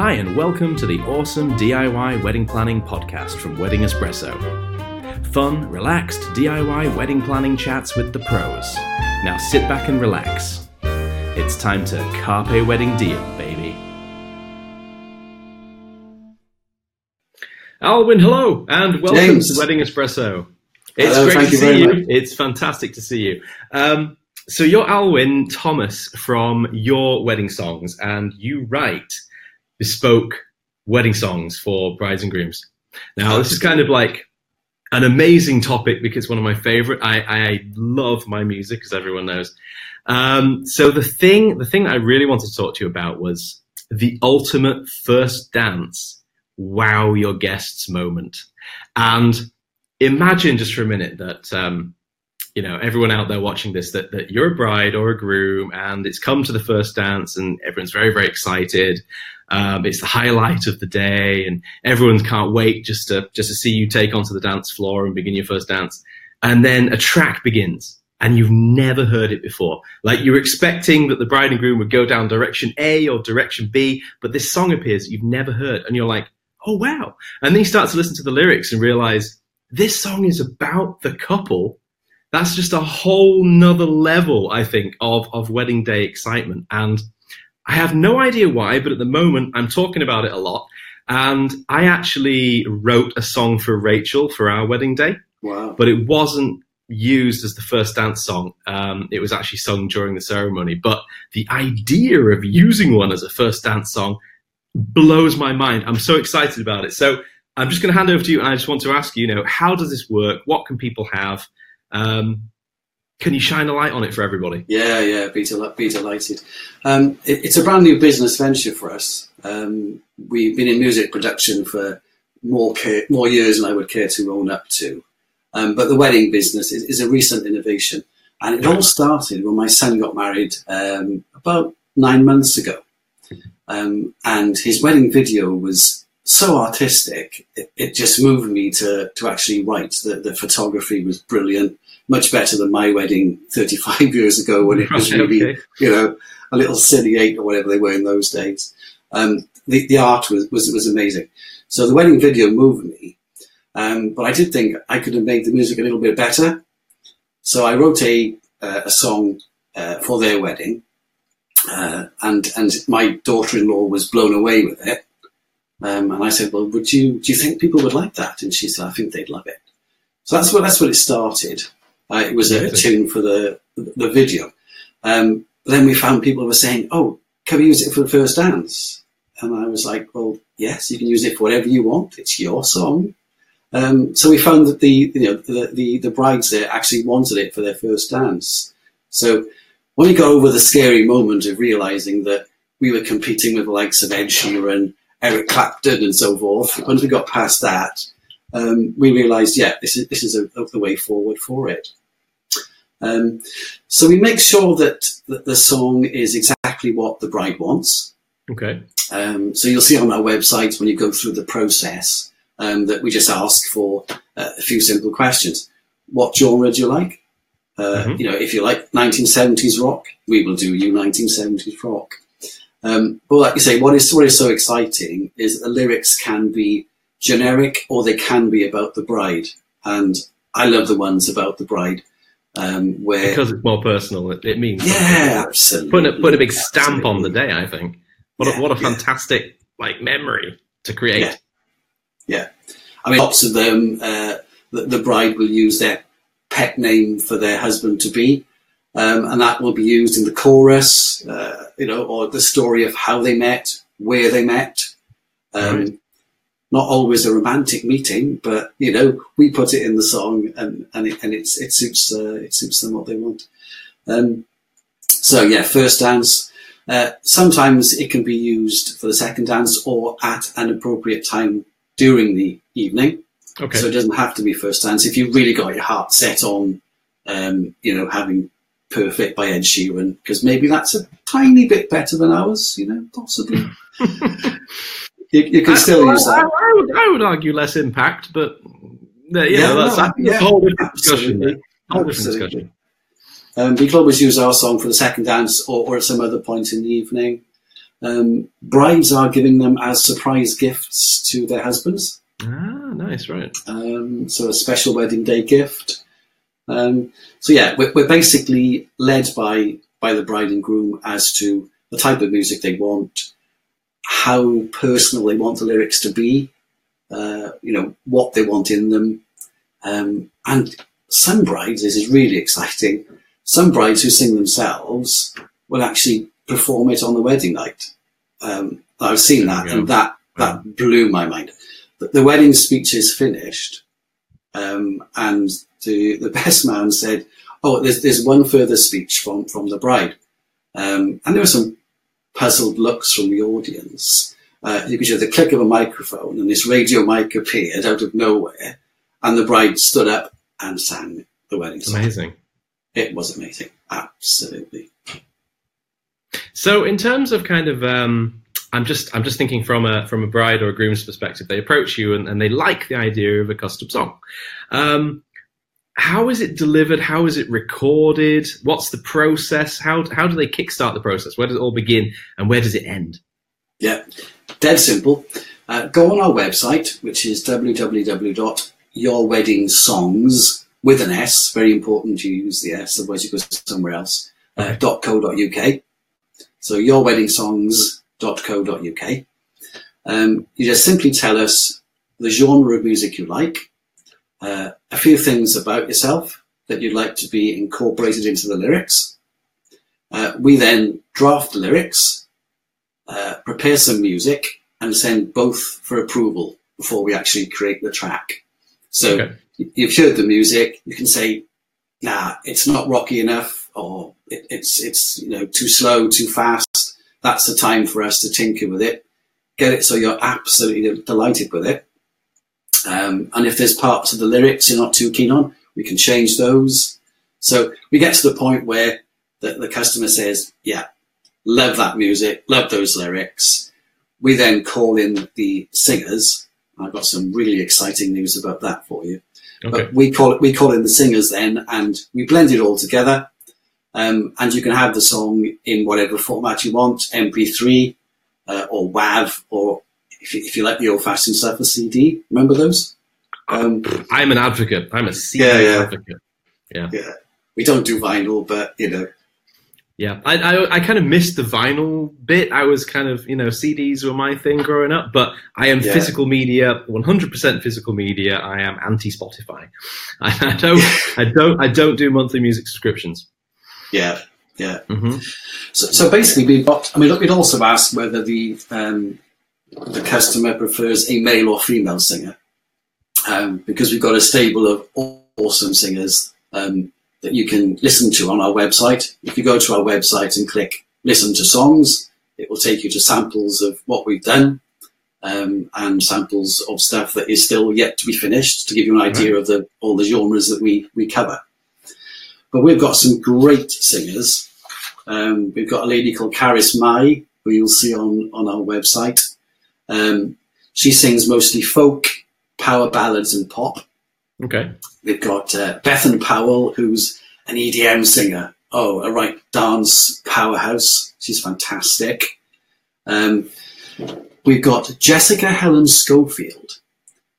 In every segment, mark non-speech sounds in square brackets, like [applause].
Hi, and welcome to the awesome DIY wedding planning podcast from Wedding Espresso. Fun, relaxed DIY wedding planning chats with the pros. Now sit back and relax. It's time to carpe wedding diem, baby. Alwyn, hello, and welcome James. to Wedding Espresso. It's Hello, great to you see you. much. It's fantastic to see you. Um, so you're Alwyn Thomas from Your Wedding Songs, and you write bespoke wedding songs for brides and grooms. Now, this is kind of like an amazing topic because it's one of my favorite. I, I love my music, as everyone knows. Um, so the thing, the thing I really wanted to talk to you about was the ultimate first dance, wow your guests moment. And imagine just for a minute that, um, you know, everyone out there watching this, that, that you're a bride or a groom and it's come to the first dance and everyone's very, very excited. Um, it's the highlight of the day, and everyone can't wait just to just to see you take onto the dance floor and begin your first dance. And then a track begins, and you've never heard it before. Like you're expecting that the bride and groom would go down direction A or direction B, but this song appears that you've never heard, and you're like, "Oh wow!" And then you start to listen to the lyrics and realize this song is about the couple. That's just a whole nother level, I think, of of wedding day excitement and. I have no idea why, but at the moment I'm talking about it a lot. And I actually wrote a song for Rachel for our wedding day, Wow. but it wasn't used as the first dance song. Um, it was actually sung during the ceremony. But the idea of using one as a first dance song blows my mind. I'm so excited about it. So I'm just going to hand over to you, and I just want to ask you, you know, how does this work? What can people have? Um, can you shine a light on it for everybody? Yeah, yeah, be, del- be delighted. Um, it, it's a brand new business venture for us. Um, we've been in music production for more care, more years than I would care to own up to. Um, but the wedding business is, is a recent innovation. And it all started when my son got married um, about nine months ago. Um, and his wedding video was so artistic, it, it just moved me to, to actually write. The, the photography was brilliant, much better than my wedding 35 [laughs] years ago when it was really, okay. you know, a little silly eight or whatever they were in those days. Um, the, the art was, was, was amazing. So the wedding video moved me. Um, but I did think I could have made the music a little bit better. So I wrote a, uh, a song uh, for their wedding. Uh, and, and my daughter-in-law was blown away with it. Um, and I said, well, would you, do you think people would like that? And she said, I think they'd love it. So that's what, that's what it started. Uh, it was a, a tune for the, the video. Um, then we found people were saying, oh, can we use it for the first dance? And I was like, well, yes, you can use it for whatever you want. It's your song. Um, so we found that the, you know, the, the, the brides there actually wanted it for their first dance. So when we got over the scary moment of realizing that we were competing with the likes of Ed Sheeran, Eric Clapton, and so forth, once we got past that, um, we realized, yeah, this is, this is a, the way forward for it. Um, so we make sure that, that the song is exactly what the bride wants. Okay. Um, so you'll see on our website when you go through the process um, that we just ask for uh, a few simple questions. What genre do you like? Uh, Mhm. You know, if you like 1970s rock, we will do you 1970s rock. Um, but like you say, what is what is so exciting is the lyrics can be generic or they can be about the bride, and I love the ones about the bride um, where because it's more personal. It, it means yeah, absolutely, putting a, put a big stamp on the day. I think. What Yeah, a, what a yeah. fantastic like memory to create. Yeah. Yeah, I mean, lots of them. Uh, the, the bride will use their pet name for their husband to be, um, and that will be used in the chorus. Uh, you know, or the story of how they met, where they met. Um, Right. Not always a romantic meeting, but you know, we put it in the song, and and it, and it's, it suits uh, it suits them what they want. Um, so yeah, first dance. Uh, sometimes it can be used for the second dance or at an appropriate time during the evening. Okay. So it doesn't have to be first dance. If you really got your heart set on, um, you know, having Perfect by Ed Sheeran, because maybe that's a tiny bit better than ours, you know, possibly. [laughs] you, you can still I, use I, that. I would, I would argue less impact, but you Yeah, that's, no, yeah, a whole different discussion. Whole different discussion. Um, we can always use our song for the second dance or, or at some other point in the evening. um, brides are giving them as surprise gifts to their husbands. Ah, nice, right. Um, so a special wedding day gift. Um, so yeah, we're, we're basically led by by the bride and groom as to the type of music they want, how personal they want the lyrics to be, uh, you know, what they want in them. Um, and some brides, this is really exciting, some brides who sing themselves will actually perform it on the wedding night. Um, I've seen that, and that, that blew my mind. The, the wedding speech is finished, um, and the, the [laughs] best man said, Oh, there's, there's one further speech from, from the bride. Um, and there were some puzzled looks from the audience. Uh, you could hear the click of a microphone, and this radio mic appeared out of nowhere, and the bride stood up and sang the wedding song. Amazing. It was amazing. Absolutely. So, in terms of kind of, um, I'm just I'm just thinking from a from a bride or a groom's perspective. They approach you and, and they like the idea of a custom song. Um, how is it delivered? How is it recorded? What's the process? How how do they kickstart the process? Where does it all begin and where does it end? Yeah, dead simple. Uh, go on our website, which is www.yourweddingsongs with an S. Very important you use the S, otherwise you go somewhere else. Uh, .co.uk. So yourweddingsongs.co.uk. Um, you just simply tell us the genre of music you like, uh, a few things about yourself that you'd like to be incorporated into the lyrics. Uh, we then draft the lyrics, uh, prepare some music, and send both for approval before we actually create the track. So Okay. you've heard the music, you can say, "Nah, it's not rocky enough," or it, "It's it's you know too slow, too fast." That's the time for us to tinker with it, get it so you're absolutely delighted with it. Um, and if there's parts of the lyrics you're not too keen on, we can change those. So we get to the point where the, the customer says, yeah, love that music, love those lyrics. We then call in the singers. I've got some really exciting news about that for you. Okay. But we call it, we call in the singers then, and we blend it all together. Um, and you can have the song in whatever format you want, MP3 uh, or WAV, or if you, if you like the old-fashioned stuff, a CD. Remember those? Um, I'm an advocate. I'm a CD Yeah, yeah. advocate. yeah, Yeah. we don't do vinyl, but you know, Yeah, I, I I kind of missed the vinyl bit. I was kind of you know CDs were my thing growing up, but I am Yeah. physical media, 100% physical media. I am anti Spotify. [laughs] I, I don't I don't I don't do monthly music subscriptions. yeah, yeah. hmm So, so basically, we've got. I mean, look, we'd also ask whether the um, the customer prefers a male or female singer, um, because we've got a stable of awesome singers um, that you can listen to on our website. If you go to our website and click "Listen to Songs," it will take you to samples of what we've done. Um, and samples of stuff that is still yet to be finished to give you an idea of the all the genres that we we cover. But we've got some great singers. Um, we've got a lady called Karis Mai, who you'll see on, on our website. Um, she sings mostly folk, power ballads, and pop. Okay. We've got uh, Bethan Powell, who's an EDM singer. Oh, a right dance powerhouse. She's fantastic. Um, we've got Jessica Helen Schofield.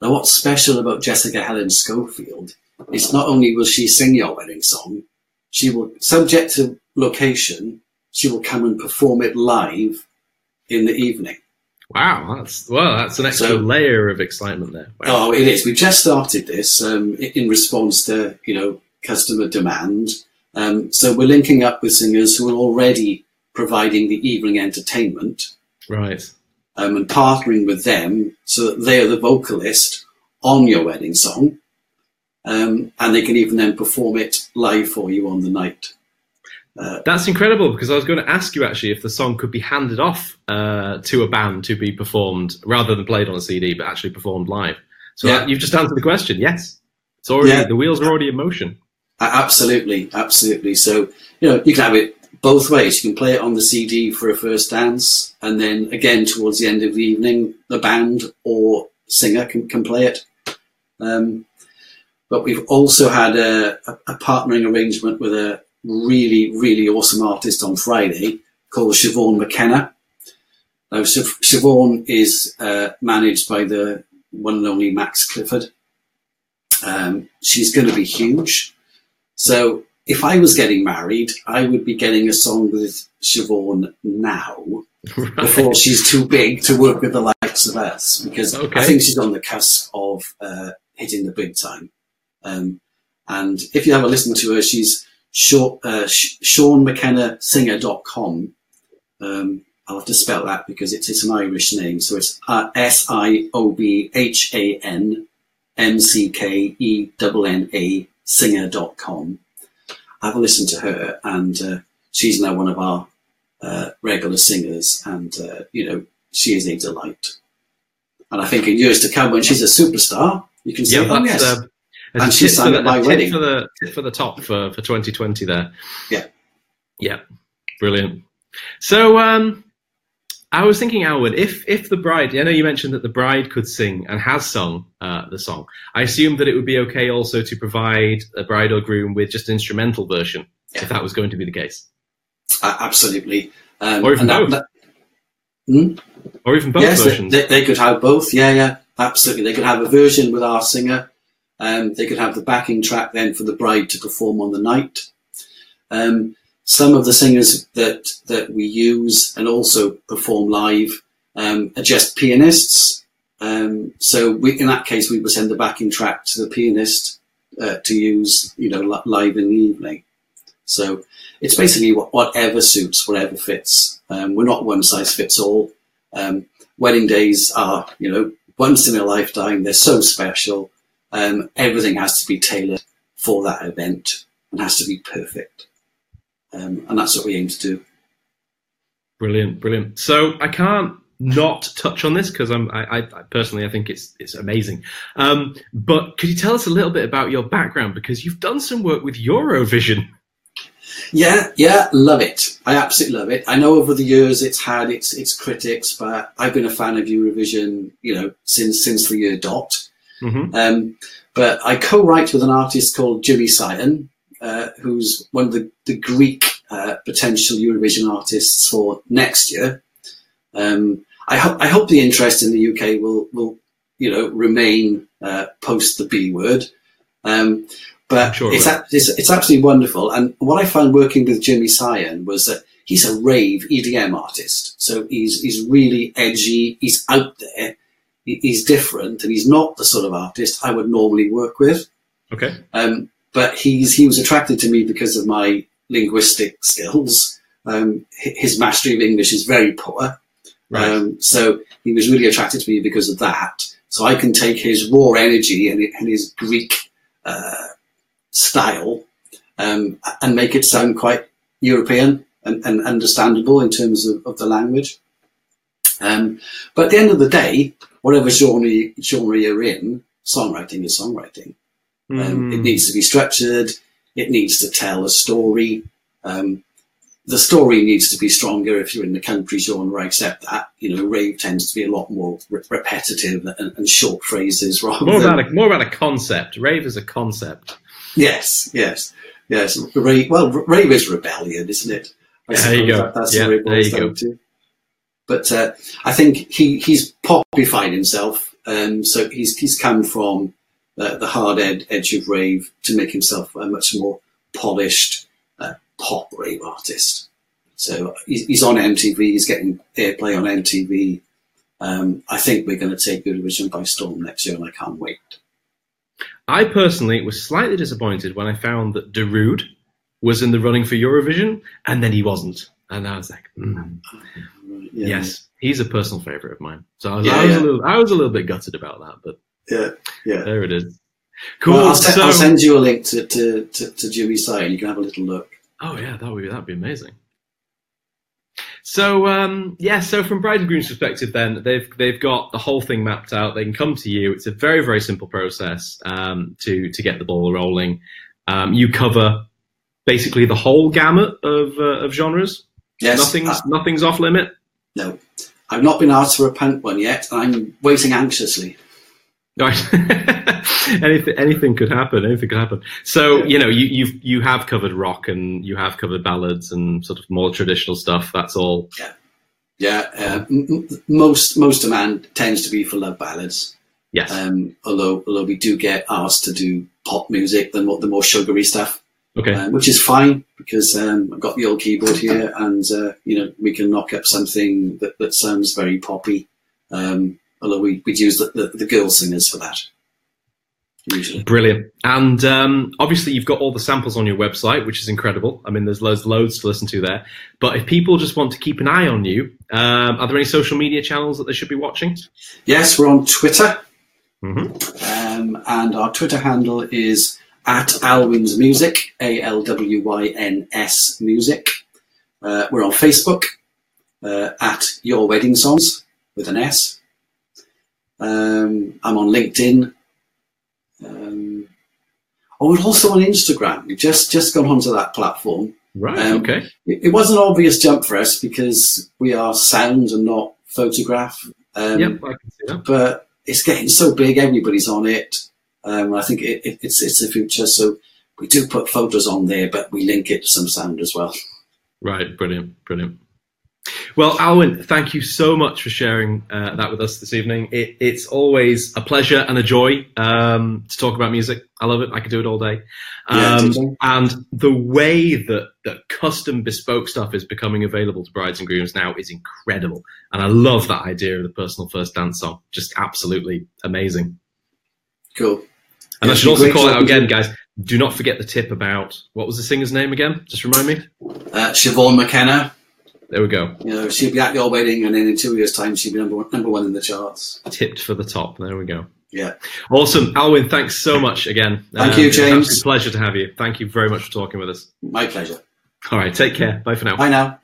Now, what's special about Jessica Helen Schofield is not only will she sing your wedding song, she will, subject to location, she will come and perform it live in the evening. Wow, that's well, that's an extra So- layer of excitement there. Wow. Oh, it is. We've just started this um, in response to you know customer demand. Um, so we're linking up with singers who are already providing the evening entertainment Right. um, and partnering with them so that they are the vocalist on your wedding song, um, and they can even then perform it live for you on the night. Uh, That's incredible because I was going to ask you actually if the song could be handed off uh, to a band to be performed rather than played on a CD, but actually performed live. So Yeah. that- you've just answered the question. Yes, it's already Yeah. the wheels are already in motion. Absolutely, absolutely. So you know you can have it both ways. You can play it on the CD for a first dance, and then again towards the end of the evening, the band or singer can, can play it. Um, but we've also had a, a, a partnering arrangement with a really, really awesome artist on Friday called Siobhan McKenna. Now, Siobhan is uh, managed by the one and only Max Clifford. Um, she's going to be huge. So if I was getting married, I would be getting a song with Siobhan now [laughs] before she's too big to work with the likes of us because Okay. I think she's on the cusp of uh, hitting the big time. Um, and if you have a listen to her, she's Uh, Siobhan McKenna Singer.com. Um, I'll have to spell that because it's, it's an Irish name. So it's uh, S I O B H A N M C K E N N A singer.com. I have a listen to her, and uh, she's now one of our uh, regular singers, and uh, you know she is a delight. And I think in years to come, when she's a superstar, you can say, Yeah, "Oh yes, uh, And she sang for the, my wedding. for the for the top for, for 2020 there. Yeah. Yeah. Brilliant. So um I was thinking, Alwyn, if if the bride, I know you mentioned that the bride could sing and has sung uh, the song. I assume that it would be okay also to provide a bride or groom with just an instrumental version, Yeah. if that was going to be the case, A- absolutely." Um, Or even both. Hmm? or even both yes, versions. they, they could have both. Yeah, yeah, absolutely. They could have a version with our singer. Um, they could have the backing track then for the bride to perform on the night. Um, some of the singers that that we use and also perform live um, are just pianists. Um, so we, in that case, we would send the backing track to the pianist uh, to use, you know, li- live in the evening. So it's basically wha- whatever suits, whatever fits. Um, we're not one size fits all. Um, wedding days are, you know, once in a lifetime. They're so special. Um, everything has to be tailored for that event and has to be perfect. Um, and that's what we aim to do. Brilliant, brilliant. So I can't not touch on this because I'm I, I I personally I think it's it's amazing. Um, but could you tell us a little bit about your background because you've done some work with Eurovision? Yeah, yeah, love it. I absolutely love it. I know over the years it's had its its critics, but I've been a fan of Eurovision, you know, since since the year dot. Hmm Um, but I co-write with an artist called Jimmy Sion, uh, who's one of the, the Greek uh, potential Eurovision artists for next year. Um, I, ho- I hope the interest in the UK will, will you know, remain uh, post the B word. Um, but sure it's, a- it's, it's absolutely wonderful. And what I found working with Jimmy Sion was that he's a rave EDM artist. So he's, he's really edgy. He's out there. He- He's different and he's not the sort of artist I would normally work with. Okay. Um, but he's, he was attracted to me because of my linguistic skills. Um, his mastery of English is very poor. Right. Um, so he was really attracted to me because of that. So I can take his raw energy and, and his Greek uh, style um, and make it sound quite European and, and understandable in terms of, of the language. Um, but at the end of the day, whatever genre, genre you're in, songwriting is songwriting. Um, It Mm. needs to be structured. It needs to tell a story. Um, the story needs to be stronger if you're in the country genre. I accept that. You know, rave tends to be a lot more re- repetitive and, and short phrases [laughs] rather more than about a, more about a concept. Rave is a concept. yes, yes, yes. Rave, well, rave is rebellion, isn't it? I Yeah, there you go. That's Yeah, there you go. to. But uh, I think he, he's popified himself. Um, so he's he's come from uh, the hard ed- edge of rave to make himself a much more polished uh, pop rave artist. So he's, he's on MTV. He's getting airplay on MTV. Um, I think we're going to take Eurovision by storm next year, and I can't wait. I personally was slightly disappointed when I found that Darude was in the running for Eurovision, and then he wasn't. And I was like, mm, Yeah. yes, he's a personal favourite of mine. So I was, Yeah, I, was yeah. a little, I was a little bit gutted about that, but yeah, yeah. there it is. Cool. Well, I'll, se- so, I'll send you a link to to, to, to Jimmy Sire. You can have a little look. oh yeah, that would be that'd be amazing. So um, yeah, so from bride and groom's perspective, then they've they've got the whole thing mapped out. They can come to you. It's a very very simple process um, to to get the ball rolling. Um, you cover basically the whole gamut of uh, of genres. Yes, nothing's uh, nothing's off limit. No, I've not been asked to a punk one yet. I'm waiting anxiously. Right. [laughs] anything anything could happen. Anything could happen. So you know you you you have covered rock and you have covered ballads and sort of more traditional stuff. That's all. Yeah. Yeah, uh, m- most most demand tends to be for love ballads. Yes. Um, although although we do get asked to do pop music, the more the more sugary stuff, okay. um, which is fine because um, I've got the old keyboard here, and uh, you know we can knock up something that, that sounds very poppy. Um, although we we'd use the, the, the girl singers for that usually. Brilliant. And um, obviously, you've got all the samples on your website, which is incredible. I mean, there's loads, loads to listen to there. But if people just want to keep an eye on you, um, are there any social media channels that they should be watching? Yes, we're on Twitter, hmm um, and our Twitter handle is at Alwyn's Music, A L W Y N S Music. Uh, we're on Facebook uh, at Your Wedding Songs with an S. Um, I'm on LinkedIn. Um, oh, we're also on Instagram. We've just just gone onto that platform. Right. Um, okay. It, it was an obvious jump for us because we are sound and not photograph. Um, yep, I can see that. but it's getting so big, everybody's on it. Um, I think it, it, it's it's the future. So we do put photos on there, but we link it to some sound as well. Right. Brilliant. Brilliant. Well, Alwyn, thank you so much for sharing uh, that with us this evening. It, it's always a pleasure and a joy um, to talk about music. I love it. I could do it all day. Um, totally. and the way that, that custom bespoke stuff is becoming available to brides and grooms now is incredible. And I love that idea of the personal first dance song. Just absolutely amazing. Cool. And Yeah, I should also great call out again, guys, do not forget the tip about what was the singer's name again? Just remind me. Uh, Siobhan McKenna, There we go. you know, she'll be at your wedding, and then in two years' time, she'll be number one, number one in the charts. Tipped for the top. There we go. Yeah. Awesome. Alwyn, thanks so much again. Thank you, it's an James. pleasure to have you. Thank you very much for talking with us. My pleasure. All right, take care. Bye for now. Bye now.